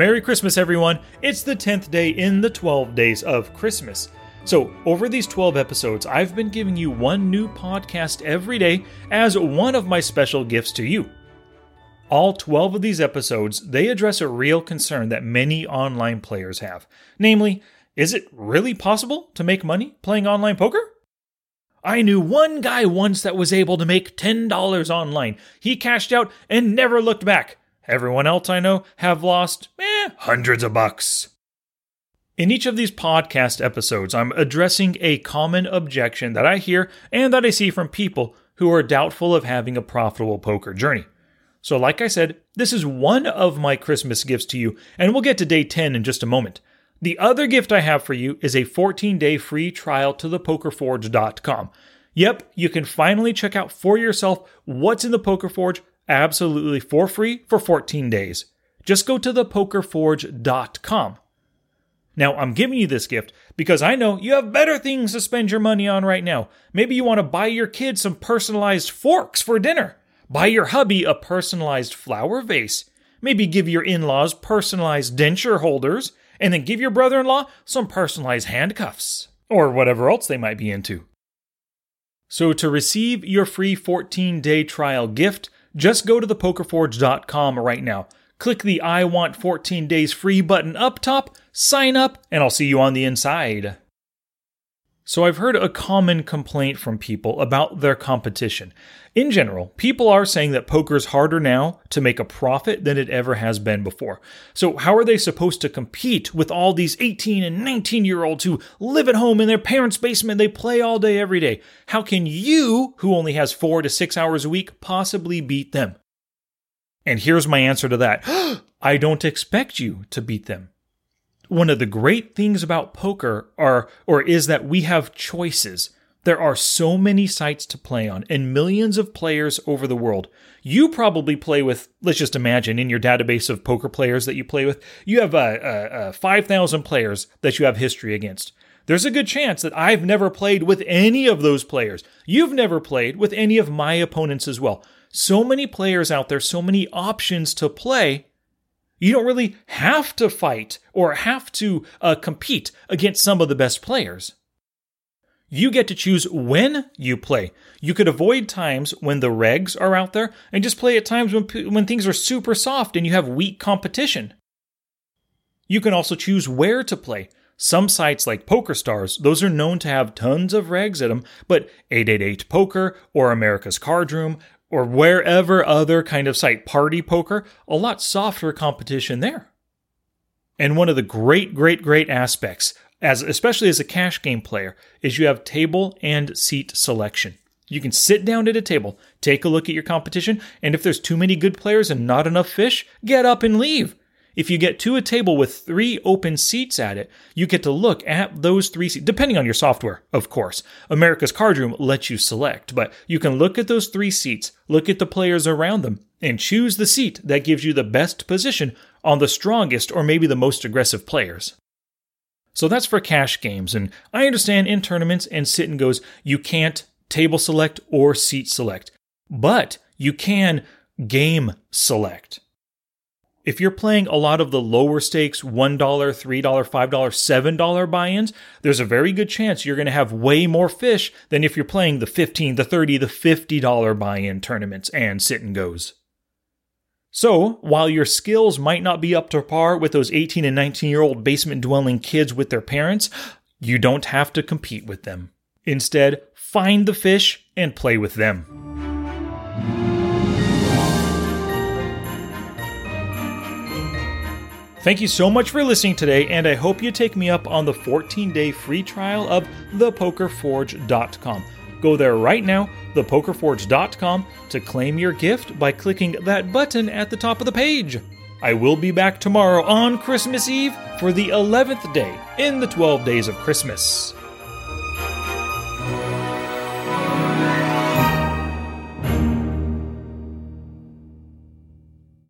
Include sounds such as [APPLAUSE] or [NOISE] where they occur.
Merry Christmas, everyone! It's the 10th day in the 12 days of Christmas. So, over these 12 episodes, I've been giving you one new podcast every day as one of my special gifts to you. All 12 of these episodes, they address a real concern that many online players have. Namely, is it really possible to make money playing online poker? I knew one guy once that was able to make $10 online. He cashed out and never looked back. Everyone else I know have lost eh, hundreds of bucks. In each of these podcast episodes, I'm addressing a common objection that I hear and that I see from people who are doubtful of having a profitable poker journey. So, like I said, this is one of my Christmas gifts to you, and we'll get to day 10 in just a moment. The other gift I have for you is a 14 day free trial to thepokerforge.com. Yep, you can finally check out for yourself what's in the Poker Forge absolutely for free for 14 days. Just go to thepokerforge.com. Now, I'm giving you this gift because I know you have better things to spend your money on right now. Maybe you want to buy your kids some personalized forks for dinner, buy your hubby a personalized flower vase, maybe give your in laws personalized denture holders and then give your brother in law some personalized handcuffs, or whatever else they might be into. So, to receive your free 14 day trial gift, just go to thepokerforge.com right now. Click the I want 14 days free button up top, sign up, and I'll see you on the inside. So, I've heard a common complaint from people about their competition. In general, people are saying that poker is harder now to make a profit than it ever has been before. So, how are they supposed to compete with all these 18 and 19 year olds who live at home in their parents' basement? They play all day, every day. How can you, who only has four to six hours a week, possibly beat them? And here's my answer to that [GASPS] I don't expect you to beat them one of the great things about poker are or is that we have choices. There are so many sites to play on and millions of players over the world. You probably play with, let's just imagine, in your database of poker players that you play with, you have uh, uh, uh 5,000 players that you have history against. There's a good chance that I've never played with any of those players. You've never played with any of my opponents as well. So many players out there, so many options to play you don't really have to fight or have to uh, compete against some of the best players. You get to choose when you play. You could avoid times when the regs are out there and just play at times when, when things are super soft and you have weak competition. You can also choose where to play. Some sites like PokerStars, those are known to have tons of regs at them, but 888 Poker or America's Card Room or wherever other kind of site, party poker, a lot softer competition there. And one of the great, great, great aspects, as especially as a cash game player, is you have table and seat selection. You can sit down at a table, take a look at your competition, and if there's too many good players and not enough fish, get up and leave. If you get to a table with three open seats at it, you get to look at those three seats, depending on your software, of course. America's Card Room lets you select, but you can look at those three seats, look at the players around them, and choose the seat that gives you the best position on the strongest or maybe the most aggressive players. So that's for cash games, and I understand in tournaments and sit and goes, you can't table select or seat select, but you can game select. If you're playing a lot of the lower stakes $1, $3, $5, $7 buy ins, there's a very good chance you're going to have way more fish than if you're playing the 15, the 30, the $50 buy in tournaments and sit and goes. So, while your skills might not be up to par with those 18 and 19 year old basement dwelling kids with their parents, you don't have to compete with them. Instead, find the fish and play with them. Thank you so much for listening today, and I hope you take me up on the 14 day free trial of thepokerforge.com. Go there right now, thepokerforge.com, to claim your gift by clicking that button at the top of the page. I will be back tomorrow on Christmas Eve for the 11th day in the 12 days of Christmas.